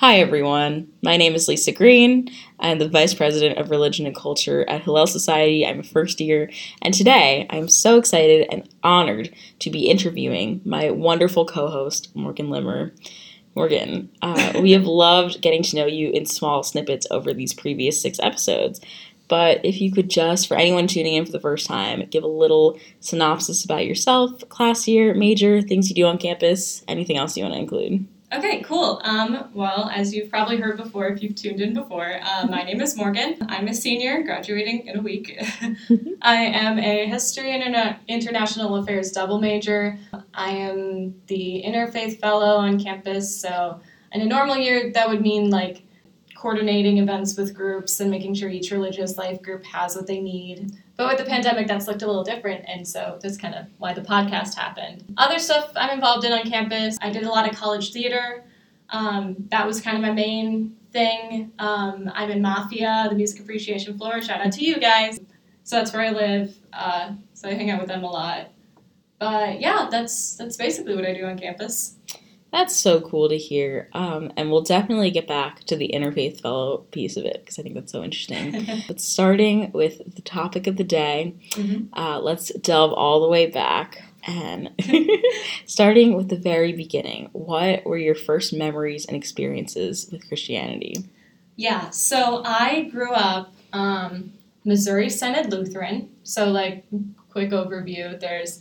Hi, everyone. My name is Lisa Green. I'm the Vice President of Religion and Culture at Hillel Society. I'm a first year, and today I'm so excited and honored to be interviewing my wonderful co host, Morgan Limmer. Morgan, uh, we have loved getting to know you in small snippets over these previous six episodes. But if you could just, for anyone tuning in for the first time, give a little synopsis about yourself, class year, major, things you do on campus, anything else you want to include. Okay, cool. Um, well, as you've probably heard before, if you've tuned in before, uh, my name is Morgan. I'm a senior, graduating in a week. I am a history and Interna- international affairs double major. I am the interfaith fellow on campus. So, in a normal year, that would mean like coordinating events with groups and making sure each religious life group has what they need. But with the pandemic, that's looked a little different, and so that's kind of why the podcast happened. Other stuff I'm involved in on campus, I did a lot of college theater. Um, that was kind of my main thing. Um, I'm in Mafia, the music appreciation floor. Shout out to you guys. So that's where I live. Uh, so I hang out with them a lot. But yeah, that's that's basically what I do on campus. That's so cool to hear. Um, and we'll definitely get back to the interfaith fellow piece of it because I think that's so interesting. but starting with the topic of the day, mm-hmm. uh, let's delve all the way back. And starting with the very beginning, what were your first memories and experiences with Christianity? Yeah, so I grew up um, Missouri Synod Lutheran. So, like, quick overview there's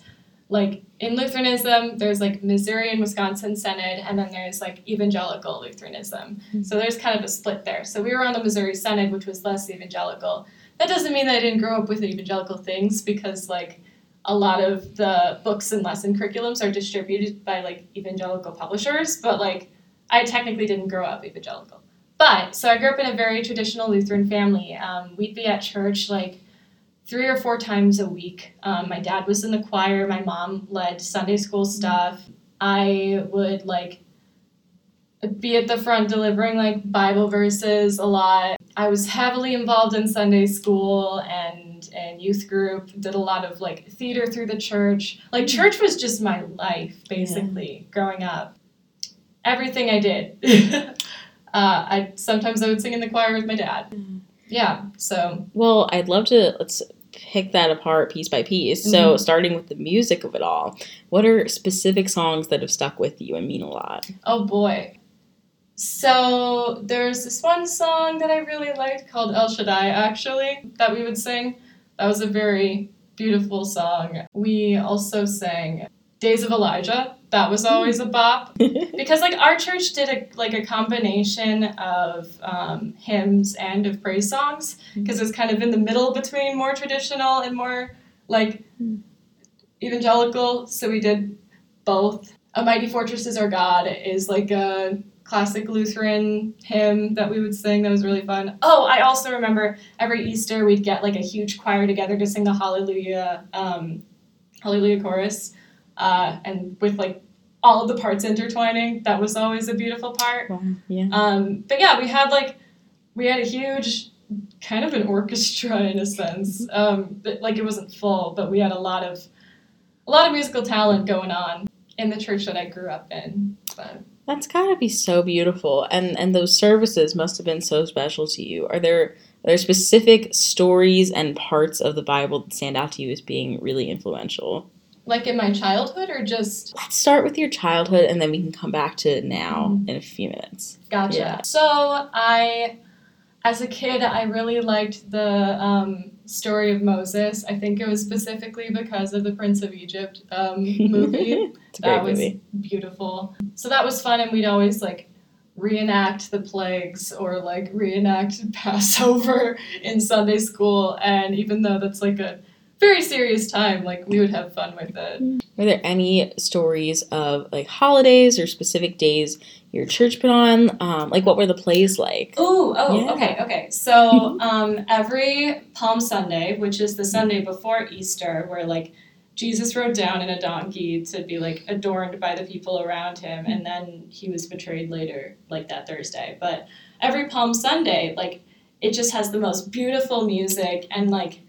like in Lutheranism, there's like Missouri and Wisconsin Synod, and then there's like evangelical Lutheranism. Mm-hmm. So there's kind of a split there. So we were on the Missouri Synod, which was less evangelical. That doesn't mean that I didn't grow up with evangelical things because like a lot of the books and lesson curriculums are distributed by like evangelical publishers, but like I technically didn't grow up evangelical. But so I grew up in a very traditional Lutheran family. Um, we'd be at church like three or four times a week. Um, my dad was in the choir. My mom led Sunday school stuff. I would like be at the front delivering like Bible verses a lot. I was heavily involved in Sunday school and and youth group. Did a lot of like theater through the church. Like mm-hmm. church was just my life basically yeah. growing up. Everything I did. uh, I sometimes I would sing in the choir with my dad. Mm-hmm. Yeah. So. Well, I'd love to let's pick that apart piece by piece. Mm-hmm. So, starting with the music of it all, what are specific songs that have stuck with you and mean a lot? Oh boy. So, there's this one song that I really liked called El Shaddai, actually, that we would sing. That was a very beautiful song. We also sang Days of Elijah that was always a bop. Because like our church did a like a combination of um, hymns and of praise songs because it's kind of in the middle between more traditional and more like evangelical. So we did both. A mighty fortress is our god is like a classic lutheran hymn that we would sing that was really fun. Oh i also remember every easter we'd get like a huge choir together to sing the hallelujah um, hallelujah chorus uh, and with like all of the parts intertwining. That was always a beautiful part. Wow. Yeah. Um, but yeah, we had like we had a huge kind of an orchestra in a sense. Mm-hmm. Um, but, like it wasn't full, but we had a lot of a lot of musical talent going on in the church that I grew up in. But. That's gotta be so beautiful, and and those services must have been so special to you. Are there are there specific stories and parts of the Bible that stand out to you as being really influential? Like in my childhood or just Let's start with your childhood and then we can come back to now mm-hmm. in a few minutes. Gotcha. Yeah. So I as a kid I really liked the um, story of Moses. I think it was specifically because of the Prince of Egypt um, movie. that was movie. beautiful. So that was fun and we'd always like reenact the plagues or like reenact Passover in Sunday school and even though that's like a very serious time. Like we would have fun with it. Are there any stories of like holidays or specific days your church put on? Um, like what were the plays like? Ooh, oh, yeah. okay, okay. So um, every Palm Sunday, which is the Sunday before Easter, where like Jesus rode down in a donkey to be like adorned by the people around him, and then he was betrayed later, like that Thursday. But every Palm Sunday, like it just has the most beautiful music and like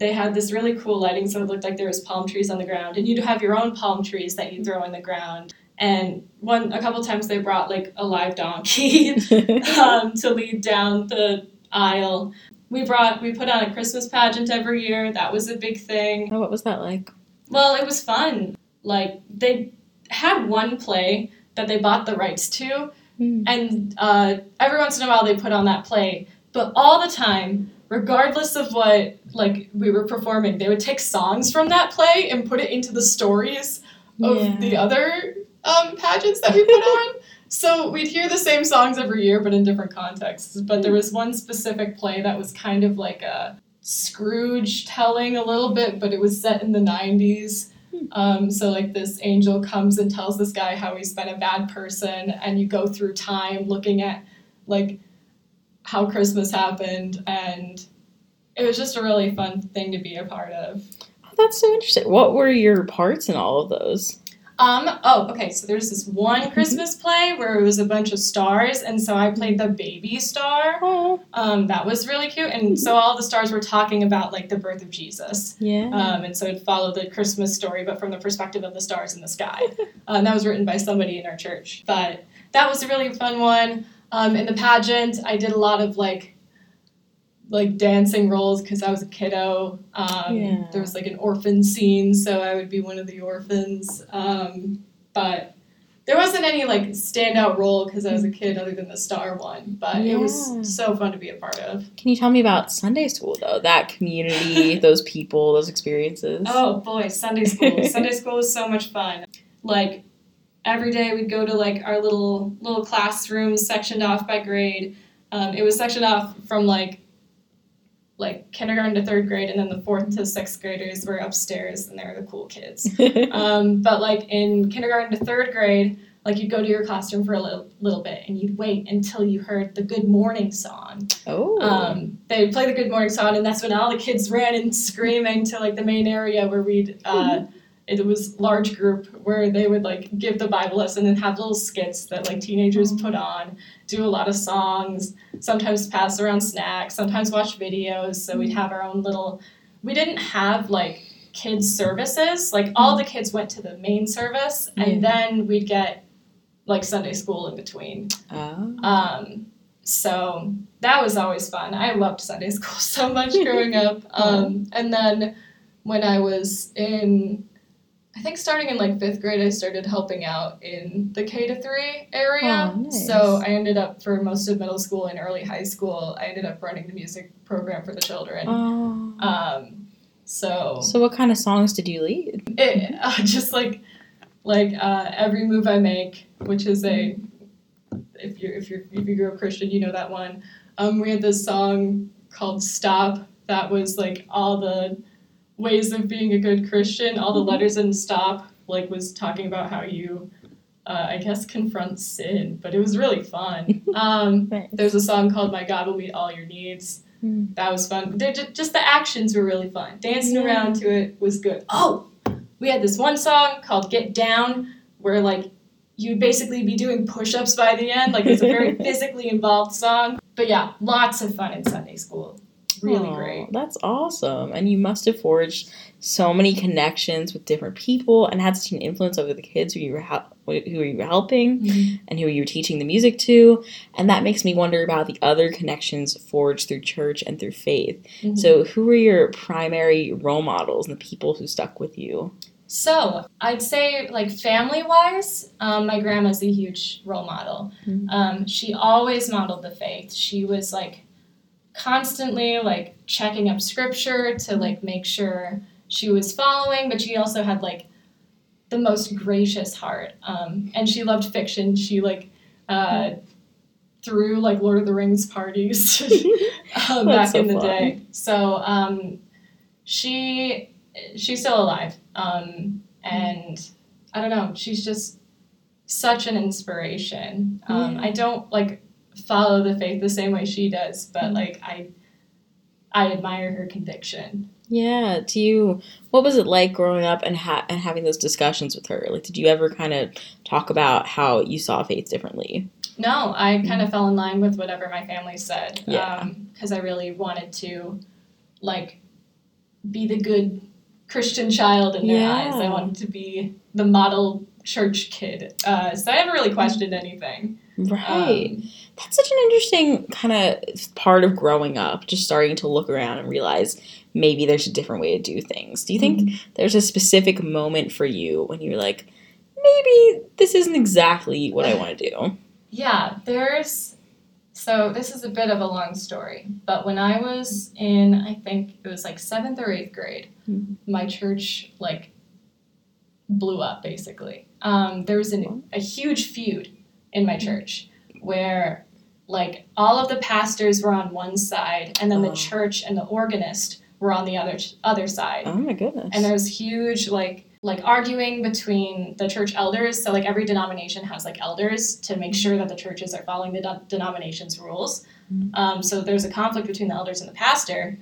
they had this really cool lighting so it looked like there was palm trees on the ground and you'd have your own palm trees that you throw in the ground and one a couple times they brought like a live donkey um, to lead down the aisle. We brought we put on a Christmas pageant every year. That was a big thing. oh, what was that like? Well, it was fun. Like they had one play that they bought the rights to, Hmm. and uh, every once in a while they put on that play. But all the time, regardless of what like we were performing, they would take songs from that play and put it into the stories of Yeah. the other um, pageants that we put on. So we'd hear the same songs every year, but in different contexts. But there was one specific play that was kind of like a Scrooge telling a little bit, but it was set in the 90s. Um, so like this angel comes and tells this guy how he's been a bad person, and you go through time looking at like how Christmas happened, and it was just a really fun thing to be a part of. Oh, that's so interesting. What were your parts in all of those? Um, oh, okay, so there's this one Christmas play where it was a bunch of stars, and so I played the baby star. Oh, Um, that was really cute, and so all the stars were talking about like the birth of Jesus. yeah. Um, and so it followed the Christmas story, but from the perspective of the stars in the sky. Um, that was written by somebody in our church. But that was a really fun one. Um, in the pageant, I did a lot of like like dancing roles because I was a kiddo. Um, Yeah. There was like an orphan scene, so I would be one of the orphans. Um, but there wasn't any like standout role because I was a kid other than the star one. But it was so fun to be a part of. Can you tell me about Sunday school though? That community, those people, those experiences. Oh boy, Sunday school. Sunday school was so much fun. Like every day we'd go to like our little little classrooms sectioned off by grade. Um, it was sectioned off from like like kindergarten to third grade, and then the fourth to sixth graders were upstairs, and they were the cool kids. Um, but like in kindergarten to third grade, like you'd go to your classroom for a little, little bit, and you'd wait until you heard the Good Morning song. oh. Um, they would play the Good Morning song, and that's when all the kids ran in screaming to like the main area where we'd. Uh, it was large group where they would like give the Bible lesson and have little skits that like teenagers put on, do a lot of songs, sometimes pass around snacks, sometimes watch videos. So we'd have our own little. We didn't have like kids services. Like all the kids went to the main service, and then we'd get like Sunday school in between. Oh. Um, so that was always fun. I loved Sunday school so much growing up. Um, and then when I was in, I think starting in like fifth grade, I started helping out in the K to three area. Oh, nice. So I ended up for most of middle school and early high school, I ended up running the music program for the children. Oh. Um, so so what kind of songs did you lead? it uh, just like like uh, every move I make, which is a if you if you if you grew up Christian, you know that one. Um, we had this song called "Stop" that was like all the ways of being a good Christian. All the letters in "Stop" like was talking about how you. Uh, I guess confront sin, but it was really fun. Um, Nice. there's a song called "My God Will Meet All Your Needs." Hmm. That was fun. They're just the actions were really fun. Dancing Yeah. around to it was good. Oh, we had this one song called "Get Down," where like you'd basically be doing push-ups by the end. Like it's a very physically involved song. But yeah, lots of fun in Sunday school. Really Aw, great. That's awesome. And you must have forged so many connections with different people and had such an influence over the kids who you were hel- who you were helping and who you were teaching the music to. And that makes me wonder about the other connections forged through church and through faith. Mhm. So, who were your primary role models and the people who stuck with you? So I'd say, like family wise, um, my grandma's a huge role model. Mhm. Um, she always modeled the faith. She was like constantly like checking up scripture to like make sure she was following, but she also had like the most gracious heart. Um, and she loved fiction. She like uh, threw like Lord of the Rings parties um, back so in the fun. day. So um, she she's still alive. Um, and I don't know, she's just such an inspiration. Um, Yeah. I don't like follow the faith the same way she does, but Mm-hmm. like I I admire her conviction. Yeah. Do you? What was it like growing up and ha- and having those discussions with her? Like, did you ever kind of talk about how you saw faith differently? No, I kind of fell in line with whatever my family said. Yeah. Because I really wanted to, like, be the good Christian child in their eyes. I wanted to be the model church kid, uh, so I never really questioned anything. Right. Um, That's such an interesting kind of part of growing up, just starting to look around and realize maybe there's a different way to do things. Do you think Mm-hmm. there's a specific moment for you when you're like, maybe this isn't exactly what I want to do? Yeah, there's. So this is a bit of a long story, but when I was in, I think it was like seventh or eighth grade, Mhm. my church like blew up basically. Um, there was an, a huge feud in my church where like all of the pastors were on one side, and then the Oh. church and the organist were on the other other side. Oh my goodness. and there's huge like like arguing between the church elders. So like every denomination has like elders to make sure that the churches are following the de- denomination's rules. Mhm. um, so there's a conflict between the elders and the pastor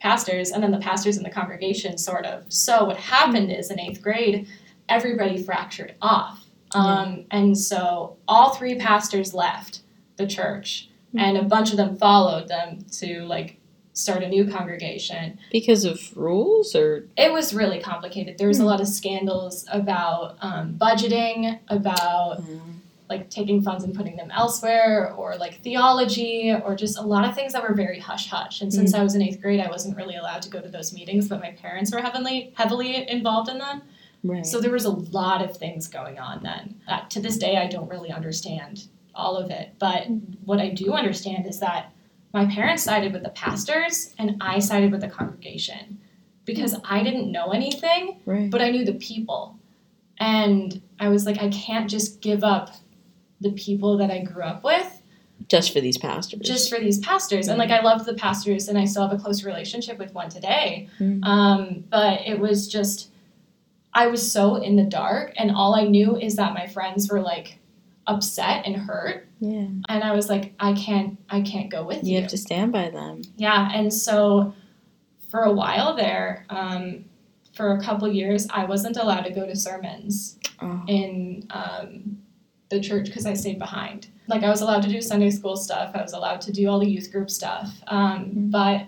pastors and then the pastors in the congregation sort of. So what happened is in eighth grade everybody fractured off. Um, and so all three pastors left the church and a bunch of them followed them to like start a new congregation because of rules or it was really complicated. There was a Hmm. lot of scandals about um, budgeting, about like taking funds and putting them elsewhere, or like theology, or just a lot of things that were very hush hush. And since I was in eighth grade, I wasn't really allowed to go to those meetings, but my parents were heavily heavily involved in them. right. So there was a lot of things going on then. That to this day, I don't really understand all of it. But what I do understand is that my parents sided with the pastors and I sided with the congregation because I didn't know anything, right. but I knew the people. And I was like, I can't just give up the people that I grew up with just for these pastors. just for these pastors. And like, I loved the pastors and I still have a close relationship with one today. Mhm. Um, but it was just, I was so in the dark, and all I knew is that my friends were like upset and hurt, yeah. and I was like, I can't, I can't go with you. You have to stand by them. Yeah, and so for a while there, um, for a couple years, I wasn't allowed to go to sermons Oh. in um, the church because I stayed behind. Like I was allowed to do Sunday school stuff. I was allowed to do all the youth group stuff. Um, Mhm. But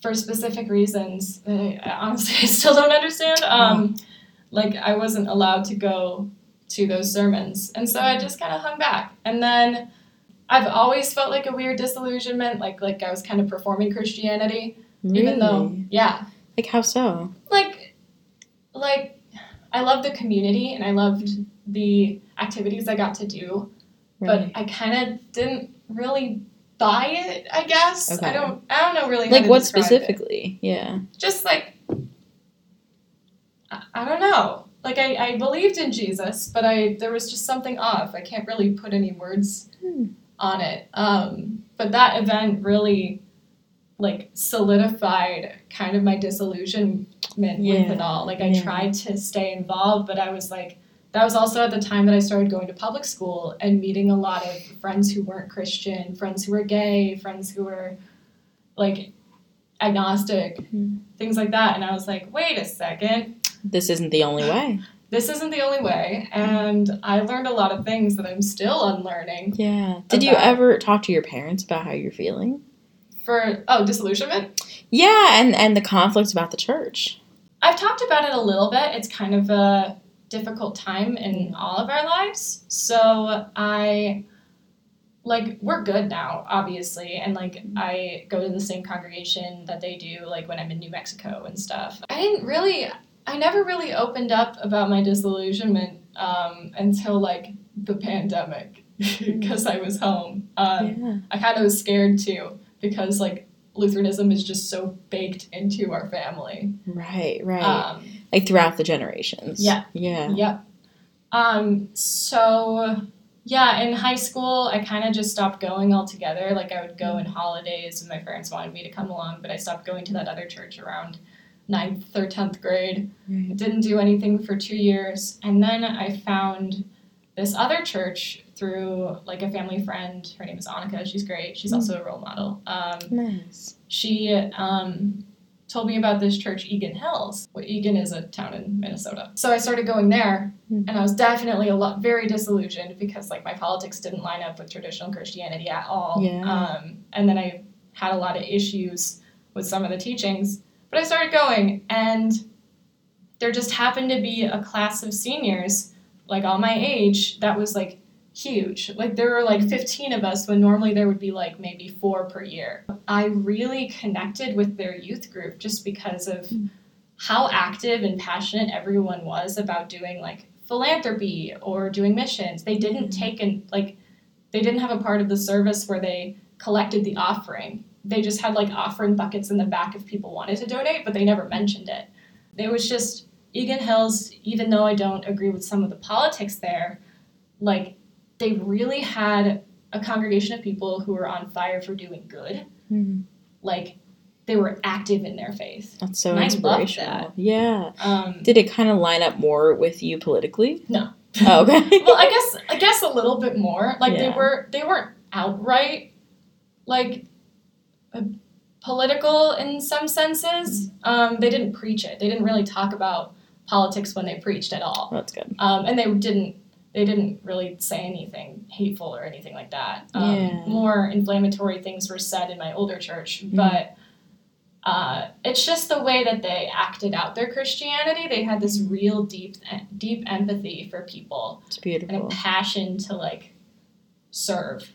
for specific reasons that I, honestly I still don't understand, um, like I wasn't allowed to go to those sermons, and so I just kind of hung back. And then I've always felt like a weird disillusionment, like like I was kind of performing Christianity, even though yeah, Like how so? like like I loved the community and I loved the activities I got to do, Right. but I kind of didn't really buy it. I guess Okay. I don't. I don't know really. like what describe it. specifically? Yeah. Just like I, I don't know. Like I, I believed in Jesus, but I there was just something off. I can't really put any words Hmm. on it. Um, but that event really like solidified kind of my disillusionment with it all. Like I yeah. tried to stay involved, but I was like that was also at the time that I started going to public school and meeting a lot of friends who weren't Christian, friends who were gay, friends who were like agnostic, Hmm. things like that. And I was like, wait a second, This isn't the only way. this isn't the only way. And I learned a lot of things that I'm still unlearning. Yeah. Did you ever talk to your parents about how you're feeling? For oh, disillusionment. Yeah, and and the conflict about the church. I've talked about it a little bit. It's kind of a difficult time in all of our lives. So I like we're good now, obviously, and like mm-hmm. I go to the same congregation that they do like when I'm in New Mexico and stuff. I didn't really I never really opened up about my disillusionment um, until like the pandemic because I was home. Um, yeah. I kind of was scared too because like Lutheranism is just so baked into our family. Right, right. Um, like throughout the generations. Yeah. Yeah. Yep. Um, so yeah, in high school, I kind of just stopped going altogether. Like I would go in holidays, and my parents wanted me to come along, but I stopped going to that other church around ninth or tenth grade. Right. Didn't do anything for two years, and then I found this other church through like a family friend. Her name is Annika. She's great. She's also a role model. Um, Nice. she um, told me about this church, Eagan Hills. Well, Eagan is a town in Minnesota. So I started going there, Hmm. and I was definitely a lot very disillusioned because like my politics didn't line up with traditional Christianity at all. Yeah. Um, and then I had a lot of issues with some of the teachings. But I started going, and there just happened to be a class of seniors like all my age, that was like huge. Like there were like 15 of us when normally there would be like maybe four per year. I really connected with their youth group just because of Mm. how active and passionate everyone was about doing like philanthropy or doing missions. They didn't Mhm. take and like they didn't have a part of the service where they collected the offering. They just had like offering buckets in the back if people wanted to donate, but they never mentioned it. It was just Eagan Hills, even though I don't agree with some of the politics there, like they really had a congregation of people who were on fire for doing good. Mhm. Like they were active in their faith. That's so And inspirational. that. Yeah. Um, Did it kind of line up more with you politically? No. Oh, okay. well, I guess I guess a little bit more. Like they were they weren't outright like political in some senses. Um, they didn't preach it. They didn't really talk about politics when they preached at all. That's good. Um, and they didn't they didn't really say anything hateful or anything like that. Um, Yeah. More inflammatory things were said in my older church, Mhm. but uh, it's just the way that they acted out their Christianity. They had this real deep deep empathy for people It's beautiful. and a passion to like serve.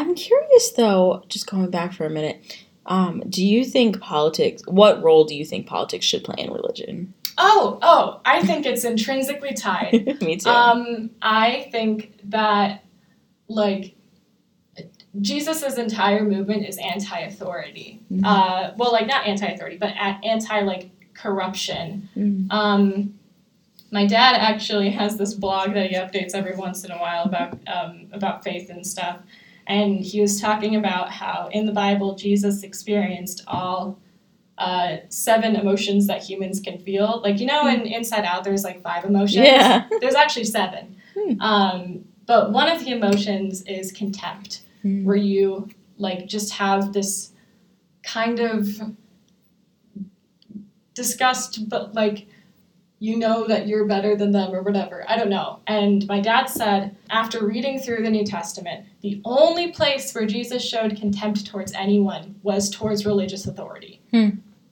I'm curious though, just going back for a minute. Um, do you think politics what role do you think politics should play in religion? Oh, oh, I think it's intrinsically tied. Me too. Um, I think that like Jesus's entire movement is anti-authority. Mhm. Uh, well, like not anti-authority, but anti like corruption. Mm. Um, my dad actually has this blog that he updates every once in a while about um, about faith and stuff, and he was talking about how in the Bible Jesus experienced all uh, seven emotions that humans can feel. Like you know, in Inside Out, there's like five emotions. Yeah. There's actually seven. Hmm. Um, but one of the emotions is contempt, Mm. where you like just have this kind of disgust, but like you know that you're better than them or whatever. I don't know. And my dad said after reading through the New Testament, the only place where Jesus showed contempt towards anyone was towards religious authority. Hmm.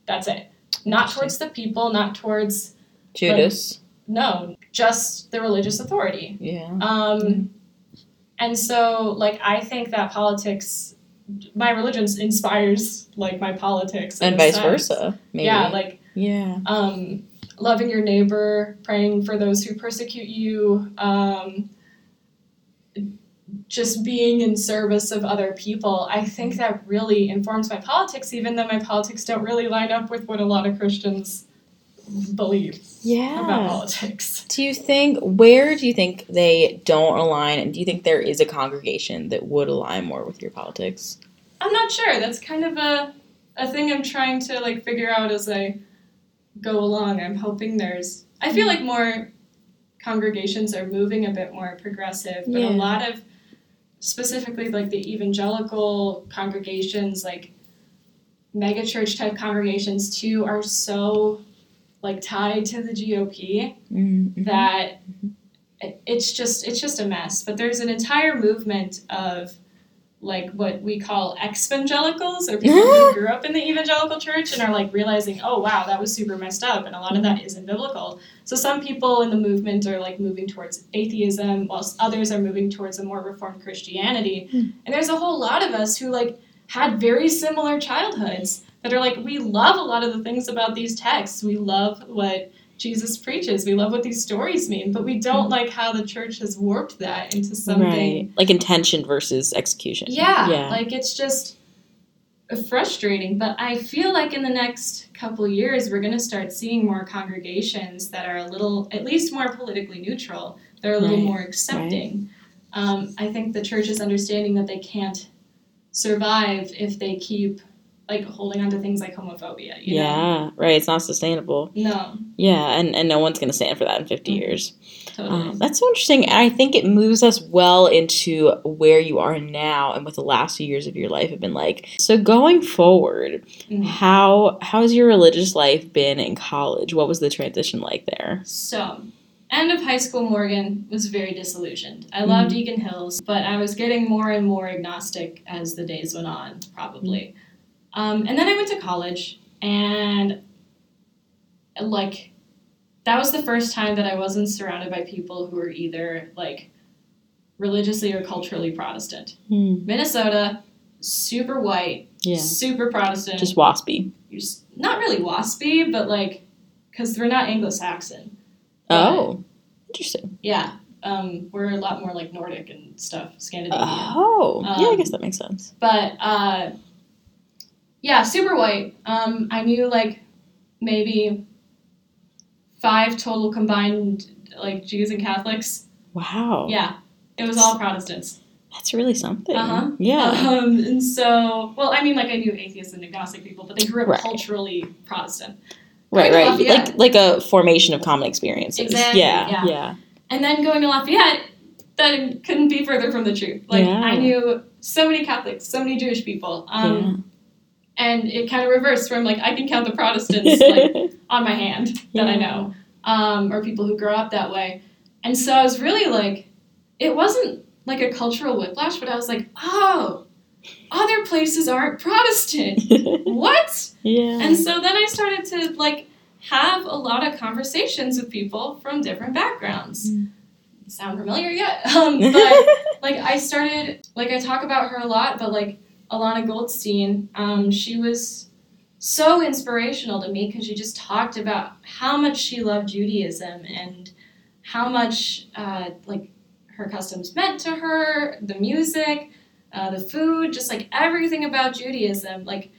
That's it. Not towards the people, not towards Judas. no, just the religious authority. yeah. Um, and so, like, I think that politics, my religion inspires like my politics, And vice sense. versa. Maybe. Yeah, like yeah. um, loving your neighbor, praying for those who persecute you, um, just being in service of other people. I think that really informs my politics, even though my politics don't really line up with what a lot of Christians believe about politics. Do you think where do you think they don't align and do you think there is a congregation that would align more with your politics? I'm not sure. That's kind of a a thing I'm trying to like figure out as I go along. I'm hoping there's I feel like more congregations are moving a bit more progressive, but Yeah. a lot of specifically like the evangelical congregations like megachurch type congregations too are so like tied to the GOP Mm-hmm. that it's just it's just a mess. But there's an entire movement of like what we call evangelicals or people who grew up in the evangelical church and are like realizing, oh wow, that was super messed up, and a lot of that isn't biblical. So some people in the movement are like moving towards atheism, whilst others are moving towards a more reformed Christianity. Hmm. And there's a whole lot of us who like had very similar childhoods that are like we love a lot of the things about these texts. We love what Jesus preaches. We love what these stories mean, but we don't like how the church has warped that into something. Right. Like intention versus execution. Yeah, Yeah. like it's just frustrating. But I feel like in the next couple years, we're going to start seeing more congregations that are a little, at least more politically neutral. They're a little Right, more accepting. Um, I think the church is understanding that they can't survive if they keep like holding on to things like homophobia. You Know? Yeah, right. It's not sustainable. No, Yeah, and, and no one's going to stand for that in 50 Mhm. years. totally. Um, that's so interesting. And I think it moves us well into where you are now and what the last few years of your life have been like. So going forward, Mhm. how how has your religious life been in college? What was the transition like there? So, end of high school, Morgan was very disillusioned. I loved Eagan Hills, but I was getting more and more agnostic as the days went on, probably. Um, and then I went to college, and like that was the first time that I wasn't surrounded by people who were either like religiously or culturally Protestant. Hmm. Minnesota, super white, Yeah. super Protestant. Just waspy. You're s- not really waspy, but like, because we're not Anglo-Saxon. Oh, interesting. Yeah, um, we're a lot more like Nordic and stuff, Scandinavian. Oh, yeah, I Um, guess that makes sense. But uh, yeah, super white. Um, I knew like maybe five total combined like Jews and Catholics. Wow. Yeah, it was all Protestants. That's really something. Uh-huh. Yeah. Um, and so, well, I mean, like I knew atheists and agnostic people, but they grew up Right. culturally Protestant. right, going right. Lafayette. Like like a formation of common experiences. Exactly, Yeah. yeah. Yeah. And then going to Lafayette, that couldn't be further from the truth. Like Yeah. I knew so many Catholics, so many Jewish people. Um, yeah. And it kind of reversed where I'm like I can count the Protestants like on my hand that I know, um, or people who grow up that way. And so I was really like, it wasn't like a cultural whiplash, but I was like, oh, other places aren't Protestant. what? yeah. And so then I started to like have a lot of conversations with people from different backgrounds. Mm. Sound familiar yet? Um, but like I started like I talk about her a lot, but like Alana Goldstein, um, she was so inspirational to me because she just talked about how much she loved Judaism and how much uh, like her customs meant to her, the music, uh, the food, just like everything about Judaism. Like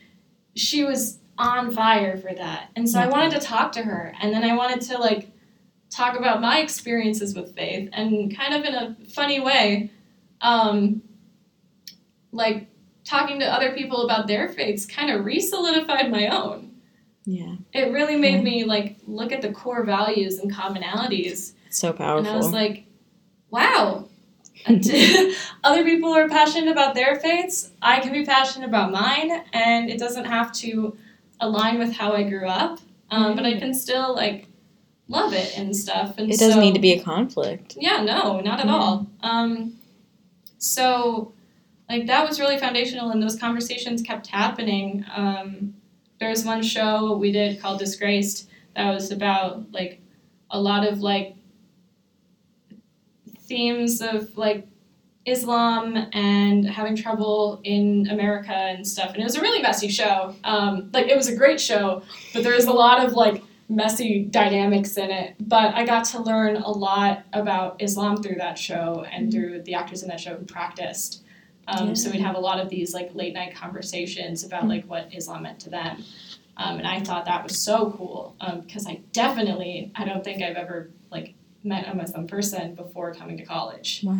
she was on fire for that, and so I wanted to talk to her, and then I wanted to like talk about my experiences with faith and kind of in a funny way um, like talking to other people about their faiths kind of re-solidified my own yeah. it really made Yeah. me like look at the core values and commonalities so powerful. and i was like wow other people are passionate about their faiths i can be passionate about mine and it doesn't have to align with how i grew up um, but i can still like love it and stuff and it doesn't so- need to be a conflict. yeah, no, not at Yeah. all. Um, so, like, that was really foundational, and those conversations kept happening. Um, there was one show we did called Disgraced that was about, like, a lot of, like, themes of, like, Islam and having trouble in America and stuff. And it was a really messy show. Um, like, it was a great show, but there was a lot of, like, messy dynamics in it. But I got to learn a lot about Islam through that show and through the actors in that show who practiced. Um, So we'd have a lot of these like late night conversations about like what Islam meant to them. Um, and I thought that was so cool because I definitely I don't think I've ever like met a Muslim person before coming to college. Wow.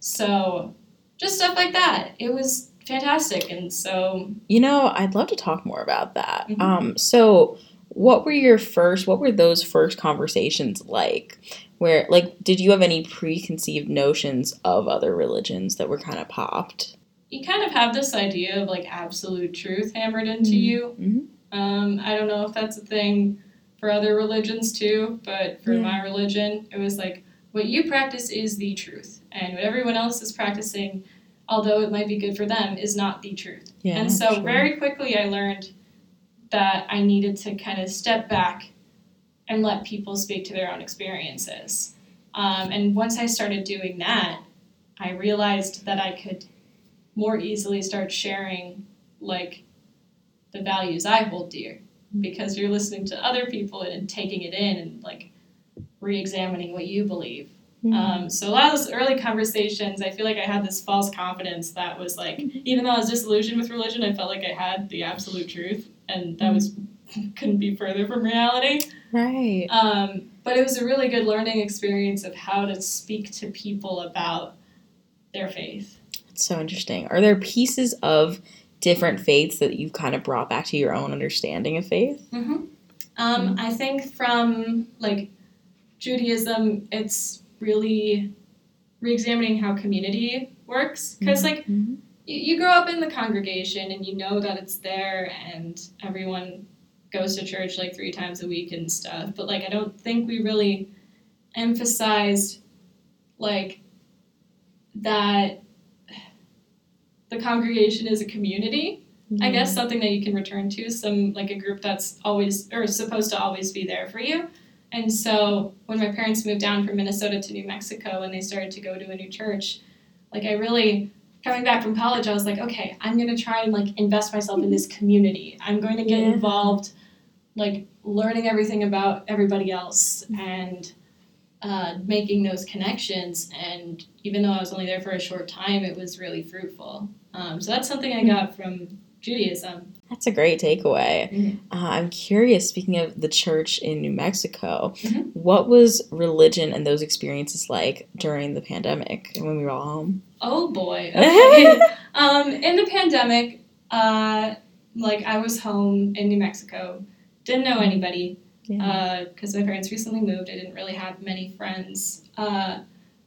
So just stuff like that. It was fantastic. And so You know, I'd love to talk more about that. Mhm. Um, so what were your first what were those first conversations like? Where like did you have any preconceived notions of other religions that were kind of popped? you kind of have this idea of like absolute truth hammered into Mhm. you. Mhm. Um, I don't know if that's a thing for other religions too, but for Yeah. my religion, it was like what you practice is the truth, and what everyone else is practicing, although it might be good for them, is not the truth. Yeah. and so sure. very quickly, I learned that I needed to kind of step back and let people speak to their own experiences. Um, and once I started doing that, I realized that I could more easily start sharing like the values I hold dear because you're listening to other people and taking it in and like re-examining what you believe. Mhm. Um, so a lot of those early conversations, I feel like I had this false confidence that was like, even though I was disillusioned with religion, I felt like I had the absolute truth, and that was couldn't be further from reality. Right. Um, but it was a really good learning experience of how to speak to people about their faith. It's so interesting. Are there pieces of different faiths that you've kind of brought back to your own understanding of faith? Mm-hmm. Um, I think from like Judaism, it's really re-examining how community works because like Mhm. you, you grow up in the congregation and you know that it's there and everyone goes to church like three times a week and stuff but like i don't think we really emphasized like that the congregation is a community i guess something that you can return to some like a group that's always or supposed to always be there for you and so when my parents moved down from Minnesota to New Mexico and they started to go to a new church, like I really coming back from college, I was like, okay, I'm gonna try and like invest myself in this community. I'm going to get Yeah. involved, like learning everything about everybody else and uh, making those connections. And even though I was only there for a short time, it was really fruitful. Um, so that's something I got from Judaism. That's a great takeaway. Mhm. Uh, I'm curious, speaking of the church in New Mexico, Mhm. what was religion and those experiences like during the pandemic and when we were all home? Oh boy. Okay. um, in the pandemic, uh, like I was home in New Mexico, didn't know anybody Yeah. because my parents recently moved. I didn't really have many friends, uh,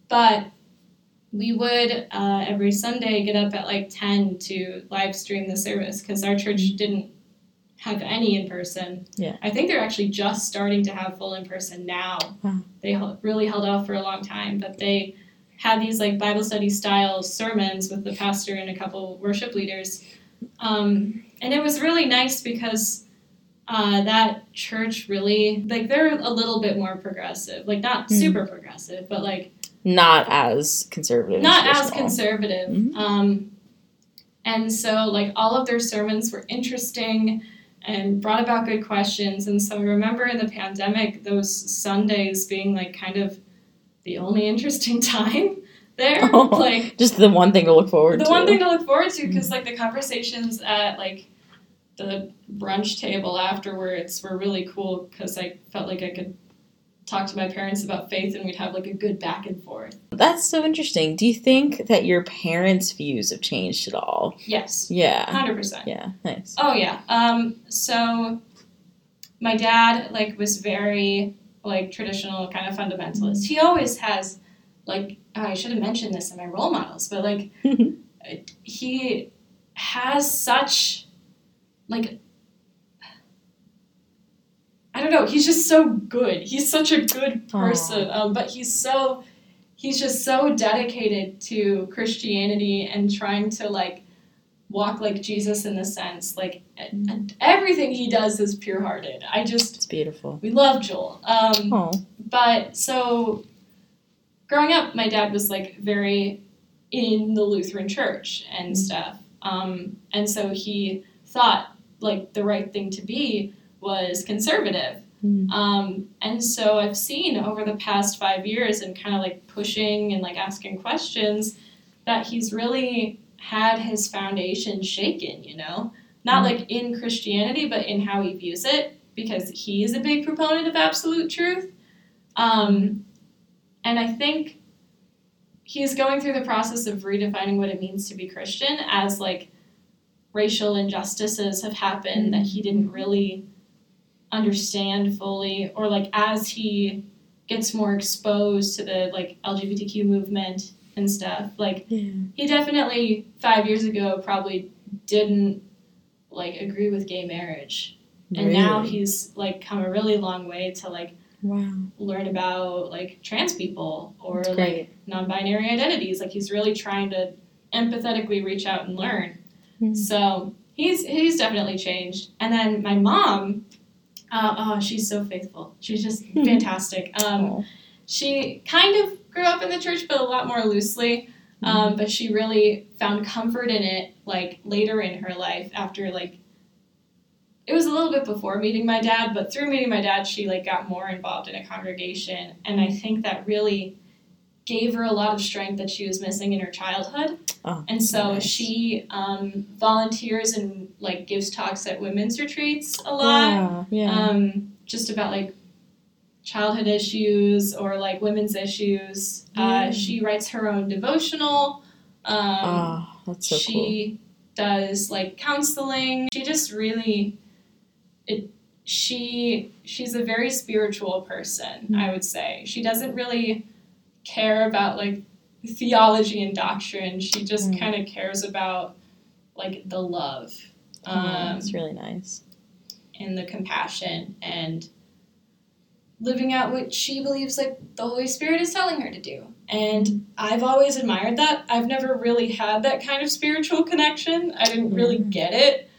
but we would uh, every Sunday get up at like ten to live stream the service because our church didn't have any in person. Yeah. I think they're actually just starting to have full in person now. Wow. They really held off for a long time, but they had these like Bible study style sermons with the pastor and a couple worship leaders. Um, and it was really nice because uh, that church really, like, they're a little bit more progressive. Like, not Mm. super progressive, but like, Not as conservative. not as conservative. Mhm. Um, and so, like, all of their sermons were interesting and brought about good questions. And so, I remember in the pandemic, those Sundays being like kind of the only interesting time there. Oh, like, Just the one thing to look forward the to. The one thing to look forward to because, like, the conversations at like the brunch table afterwards were really cool because I felt like I could talk to my parents about faith and we'd have like a good back and forth. That's so interesting. Do you think that your parents' views have changed at all? Yes, Yeah. 100%. Yeah. Nice. Oh yeah. Um so my dad like was very like traditional kind of fundamentalist. He always has like oh, I should have mentioned this in my role models, but like he has such like I don't know, he's just so good. He's such a good person. Um, but he's so he's just so dedicated to Christianity and trying to like walk like Jesus in the sense like e- everything he does is pure hearted. I just It's beautiful. we love Joel. Um, but so growing up, my dad was like very in the Lutheran church and stuff. Um, and so he thought like the right thing to be was conservative. Mm. Um, and so I've seen over the past five years and kind of like pushing and like asking questions that he's really had his foundation shaken, you know? Not Mm. like in Christianity, but in how he views it, because he's a big proponent of absolute truth. Um, and I think he's going through the process of redefining what it means to be Christian as like racial injustices have happened that he didn't really understand fully or like as he gets more exposed to the like LGBTQ movement and stuff like Yeah. he definitely 5 years ago probably didn't like agree with gay marriage. And now he's like come a really long way to like Wow. learn about like trans people or like non-binary identities. Like he's really trying to empathetically reach out and learn Mm. so he's he's definitely changed. And then my mom uh, oh she's so faithful. She's just fantastic. Um, she kind of grew up in the church but a lot more loosely. Um, but she really found comfort in it like later in her life after like it was a little bit before meeting my dad but through meeting my dad she like got more involved in a congregation. And i think that really gave her a lot of strength that she was missing in her childhood Oh, and so nice. she um, volunteers and like gives talks at women's retreats a lot Wow. Yeah. um, just about like childhood issues or like women's issues. Yeah. Uh, she writes her own devotional. Um, oh, that's so cool. she does like counseling. She just really it. She she's a very spiritual person. Mm. I would say she doesn't really care about like theology and doctrine. She just Mm. kind of cares about like the love. Um, that's really nice. and the compassion and living out what she believes like the Holy Spirit is telling her to do. And I've always admired that. I've never really had that kind of spiritual connection. I didn't really Mhm. get it.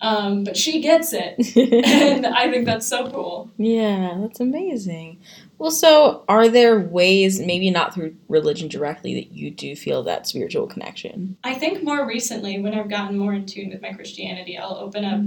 Um, but she gets it, and I think that's so cool. Yeah, that's amazing. Well, so are there ways, maybe not through religion directly, that you do feel that spiritual connection? I think more recently, when I've gotten more in tune with my Christianity, I'll open up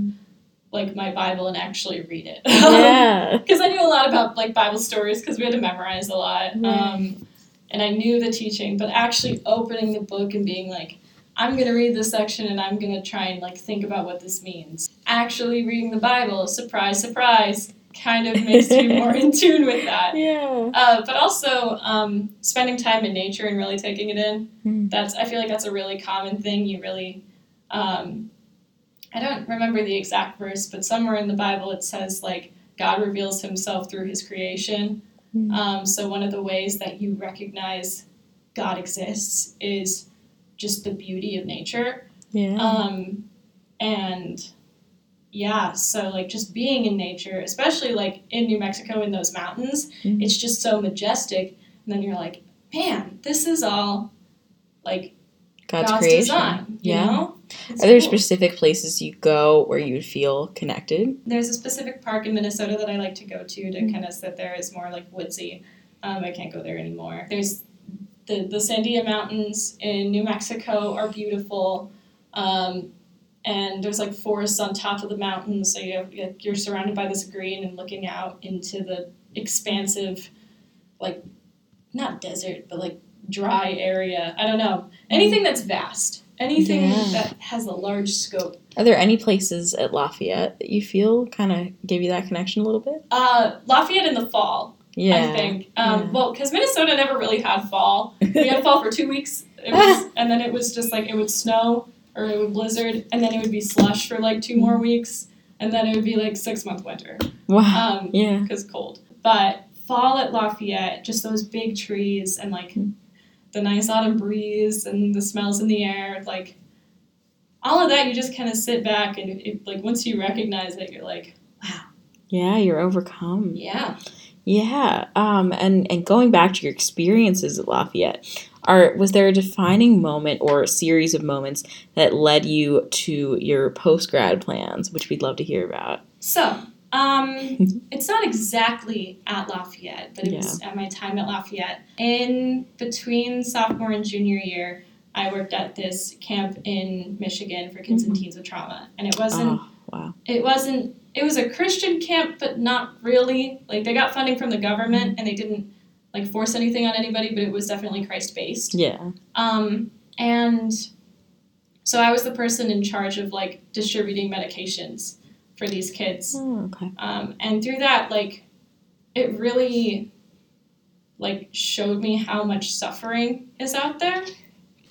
like my Bible and actually read it. Yeah. Because I knew a lot about like Bible stories because we had to memorize a lot. Um, and I knew the teaching, but actually opening the book and being like, I'm gonna read this section and I'm gonna try and like think about what this means. Actually reading the Bible, surprise, surprise, kind of makes you more in tune with that. Yeah. Uh, but also um, spending time in nature and really taking it in. Mm. That's I feel like that's a really common thing. You really, um, I don't remember the exact verse, but somewhere in the Bible it says like God reveals Himself through His creation. Mm. Um, so one of the ways that you recognize God exists is just the beauty of nature. Yeah. Um, and yeah, so like just being in nature, especially like in New Mexico in those mountains, Mhm. it's just so majestic. And then you're like, man, this is all like God's, God's, creation. design. You Yeah. know? It's Are there cool. specific places you go where you feel connected? There's a specific park in Minnesota that I like to go to to Mm. kind of sit there. It's more like woodsy. Um, I can't go there anymore. There's the the Sandia Mountains in New Mexico are beautiful, um, and there's like forests on top of the mountains. So you have, you're surrounded by this green and looking out into the expansive, like not desert but like dry area. I don't know anything that's vast. Anything Yeah. that has a large scope. Are there any places at Lafayette that you feel kind of give you that connection a little bit? Uh, Lafayette in the fall. Yeah. I think. Um, yeah. Well, because Minnesota never really had fall. We had fall for two weeks, it was, and then it was just like it would snow or it would blizzard, and then it would be slush for like two more weeks, and then it would be like six month winter wow. um, yeah. because cold. But fall at Lafayette, just those big trees and like the nice autumn breeze and the smells in the air, like all of that, you just kind of sit back and it, like once you recognize it, you're like, wow. Yeah, you're overcome. yeah. Yeah. Um, and, and going back to your experiences at Lafayette, are was there a defining moment or a series of moments that led you to your post grad plans, which we'd love to hear about? So, um, it's not exactly at Lafayette, but it was at my time at Lafayette. In between sophomore and junior year, I worked at this camp in Michigan for kids and Mhm. teens with trauma, and it wasn't. Oh, wow. It wasn't. It was a Christian camp, but not really. Like they got funding from the government, and they didn't like force anything on anybody, but it was definitely Christ based. Yeah. Um, and so I was the person in charge of like distributing medications for these kids. Oh, okay. Um, and through that, like, it really, like, showed me how much suffering is out there.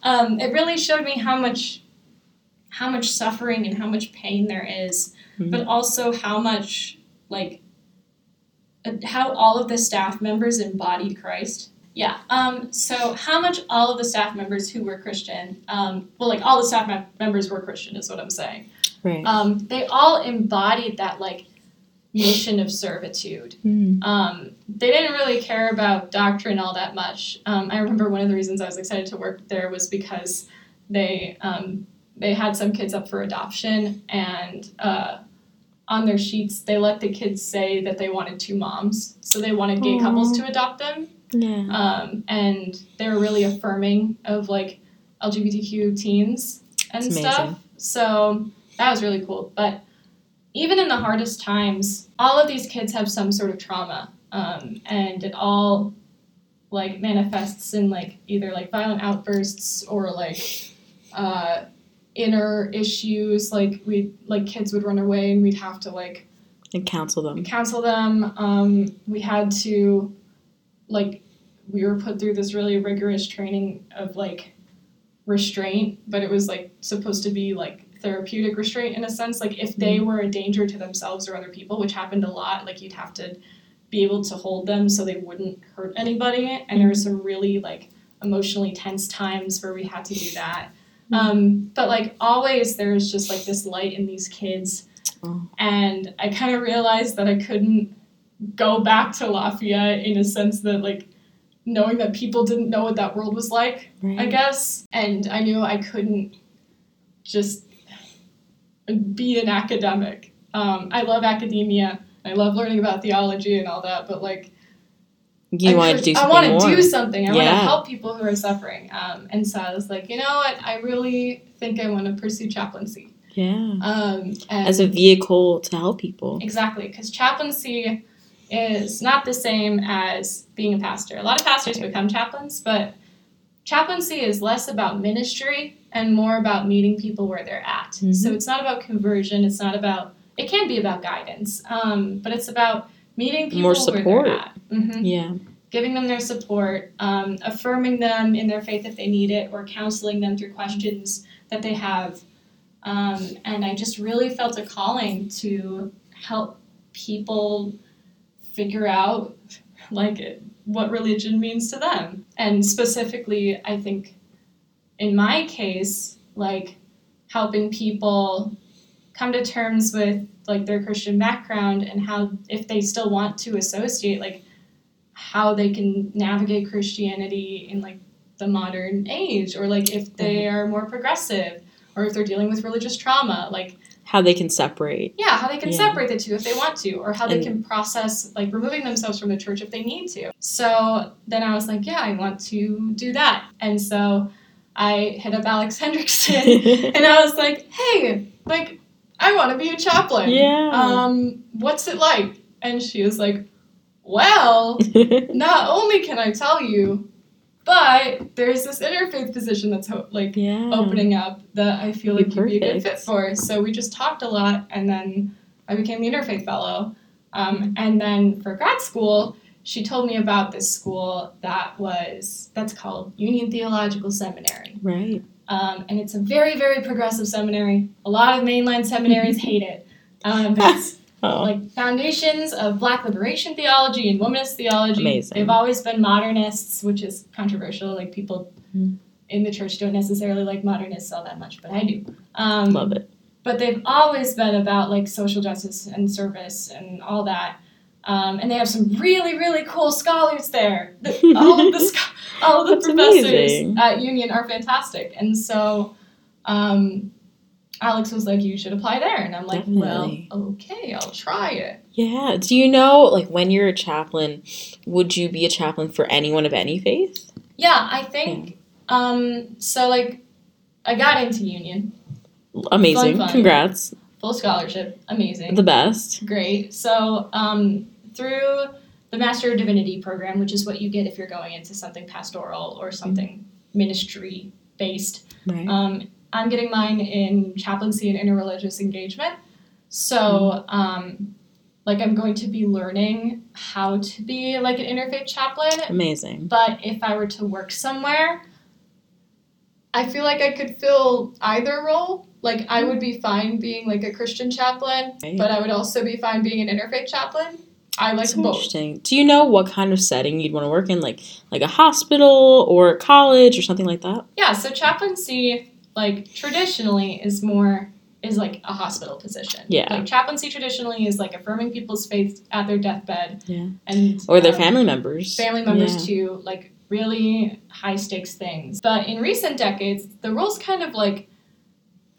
Um, it really showed me how much, how much suffering and how much pain there is, Mhm. but also how much, like, how all of the staff members embodied Christ. Yeah. Um, so how much all of the staff members who were Christian, um, well, like all the staff mem- members were Christian, is what I'm saying Right. um, they all embodied that like mission of servitude. Mm. Um, they didn't really care about doctrine all that much. Um, I remember one of the reasons I was excited to work there was because they um, they had some kids up for adoption and uh, on their sheets they let the kids say that they wanted two moms, so they wanted gay Aw. couples to adopt them Yeah. um, and they were really affirming of like LGBTQ teens and That's stuff. amazing. So that was really cool. But even in the hardest times, all of these kids have some sort of trauma, um, and it all like manifests in like either like violent outbursts or like uh, inner issues. Like we like kids would run away and we'd have to like and counsel them. counsel them. Um, we had to, like, we were put through this really rigorous training of like restraint, but it was like supposed to be like therapeutic restraint in a sense. Like, if they were a danger to themselves or other people, which happened a lot, like, you'd have to be able to hold them so they wouldn't hurt anybody. And there were some really like emotionally tense times where we had to do that. Um, but like always, there's just like this light in these kids Oh. and I kind of realized that I couldn't go back to Lafayette in a sense that like knowing that people didn't know what that world was like, Right. I guess, and I knew I couldn't just be an academic. Um, I love academia. I love learning about theology and all that, but like You I want to do I something want more. to do something. I want to help people who are suffering. Um, and so I was like, you know what? I really think I want to pursue chaplaincy. yeah. Um, As a vehicle to help people. exactly, because chaplaincy is not the same as being a pastor. A lot of pastors become chaplains, but chaplaincy is less about ministry and more about meeting people where they're at. Mhm. So it's not about conversion. It's not about. It can be about guidance, um, but it's about meeting people More where support. they're at. hmm Yeah. giving them their support, um, affirming them in their faith if they need it, or counseling them through questions that they have. Um, and I just really felt a calling to help people figure out like it, what religion means to them. And specifically, I think in my case, like helping people come to terms with like their Christian background and how if they still want to associate like how they can navigate Christianity in like the modern age or like if they mm-hmm. are more progressive or if they're dealing with religious trauma like How they can separate. yeah how they can Yeah. separate the two if they want to or how they can process like removing themselves from the church if they need to so then i was like yeah i want to do that and so i hit up alex hendrickson and i was like hey like i want to be a chaplain Yeah. um what's it like and she was like well not only can I tell you, but there's this interfaith position that's ho- like yeah. opening up that I feel like you'd be a good fit for. So we just talked a lot, and then I became the interfaith fellow. Um, and then for grad school, she told me about this school that was that's called Union Theological Seminary, Right. Um, and it's a very very progressive seminary. A lot of mainline seminaries hate it. Um, it's Oh. like foundations of black liberation theology and womanist theology. Amazing. They've always been modernists, which is controversial. Like people Mm. in the church don't necessarily like modernists all that much, but I do. Um, Love it. But they've always been about like social justice and service and all that. Um, and they have some really, really cool scholars there. The- all of the scho- all the That's professors amazing. at Union are fantastic. And so um, Alex was like, "You should apply there," and I'm like, Definitely. "Well, okay, I'll try it." Yeah. Do you know, like, when you're a chaplain, would you be a chaplain for anyone of any faith? Yeah, I think um so like I got into Union, Amazing. fun. Congrats. full scholarship, amazing. The best. Great. So um through the Master of Divinity program, which is what you get if you're going into something pastoral or something ministry based. Right. Um I'm getting mine in chaplaincy and interreligious engagement. So um like I'm going to be learning how to be like an interfaith chaplain Amazing. But if I were to work somewhere, I feel like I could fill either role. Like I would be fine being like a Christian chaplain, Right. but I would also be fine being an interfaith chaplain. I like That's both. interesting. Do you know what kind of setting you'd want to work in, like like a hospital or a college or something like that? Yeah, so chaplaincy, like traditionally, is more is like a hospital position. Yeah. Like chaplaincy traditionally is like affirming people's faith at their deathbed. Yeah. And Or their um, family members. family members Yeah. to like really high stakes things. But in recent decades, the roles kind of like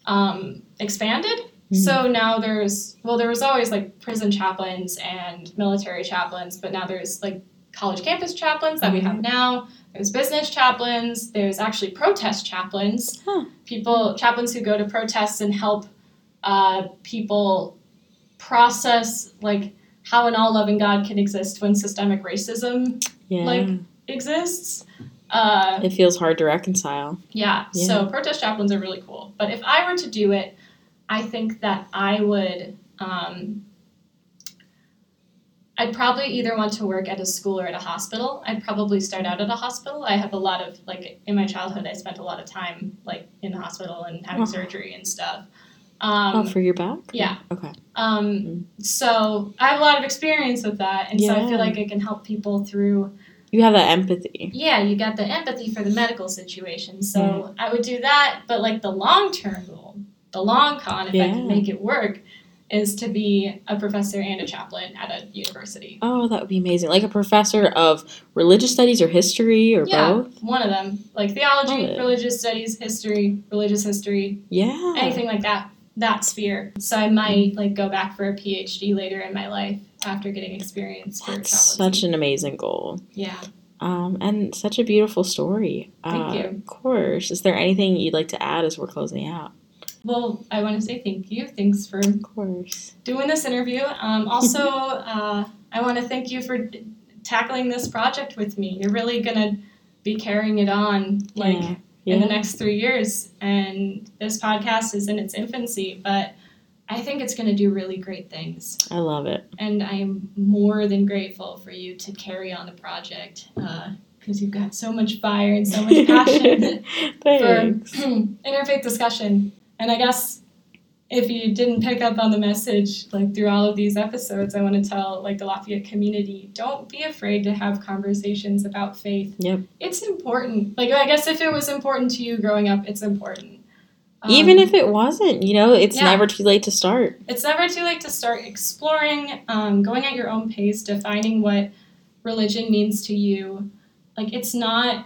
um, expanded. Mhm. So now there's well, there was always like prison chaplains and military chaplains, but now there's like college campus chaplains that we have now. There's business chaplains. There's actually protest chaplains. Huh. People chaplains who go to protests and help uh, people process like how an all loving God can exist when systemic racism Yeah. like exists. Uh, it feels hard to reconcile. yeah, so protest chaplains are really cool. But if I were to do it, I think that I would. Um, I'd probably either want to work at a school or at a hospital. I'd probably start out at a hospital. I have a lot of like in my childhood, I spent a lot of time like in the hospital and having Oh. surgery and stuff. Um, oh, for your back? yeah. Okay. Um, so I have a lot of experience with that, and so I feel like I can help people through. You have that empathy. Yeah, you got the empathy for the medical situation, so I would do that. But like the long term goal, the long con, if I can make it work, is to be a professor and a chaplain at a university. Oh, that would be amazing. Like a professor of religious studies or history or yeah, both. one of them, like theology, religious studies, history, religious history, Yeah. anything like that. that sphere. So I might like go back for a PhD later in my life after getting experience for That's such an amazing goal. yeah. Um, and such a beautiful story. Thank uh, you. Of course. Is there anything you'd like to add as we're closing out? Well, I want to say thank you. Thanks for Of course. doing this interview. Um, also, uh, I want to thank you for d- tackling this project with me. You're really gonna be carrying it on like yeah. in the next three years, and this podcast is in its infancy, but I think it's gonna do really great things. I love it. And I am more than grateful for you to carry on the project because you've got so much fire and so much passion for interfaith discussion. And I guess if you didn't pick up on the message like through all of these episodes, I want to tell like the Lafayette community, don't be afraid to have conversations about faith. Yep. It's important. Like I guess if it was important to you growing up, it's important. Um, Even if it wasn't, you know, it's yeah. never too late to start. it's never too late to start exploring, um, going at your own pace, defining what religion means to you. Like it's not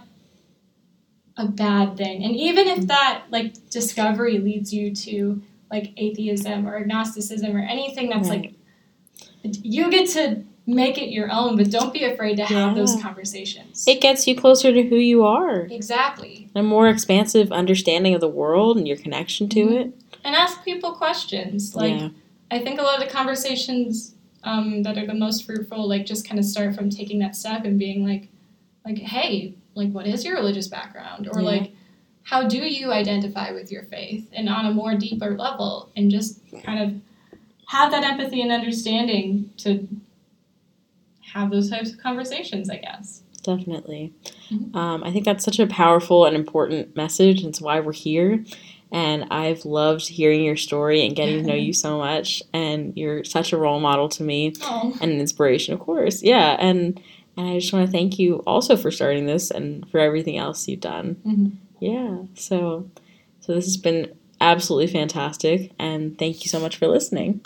a bad thing. And even if that like discovery leads you to like atheism or agnosticism or anything that's like you get to make it your own, but don't be afraid to have those conversations. It gets you closer to who you are. exactly. A more expansive understanding of the world and your connection to Mhm. it. And ask people questions. Like yeah. I think a lot of the conversations um, that are the most fruitful, like just kind of start from taking that step and being like, like, hey, like, what is your religious background, or Yeah. like, how do you identify with your faith, and on a more deeper level, and just kind of have that empathy and understanding to have those types of conversations. I guess. Definitely. Mhm. Um, I think that's such a powerful and important message. and It's why we're here. And I've loved hearing your story and getting to know you so much. And you're such a role model to me Oh, and an inspiration, of course. Yeah. And and I just want to thank you also for starting this and for everything else you've done. Mhm. Yeah. So so this has been absolutely fantastic. And thank you so much for listening.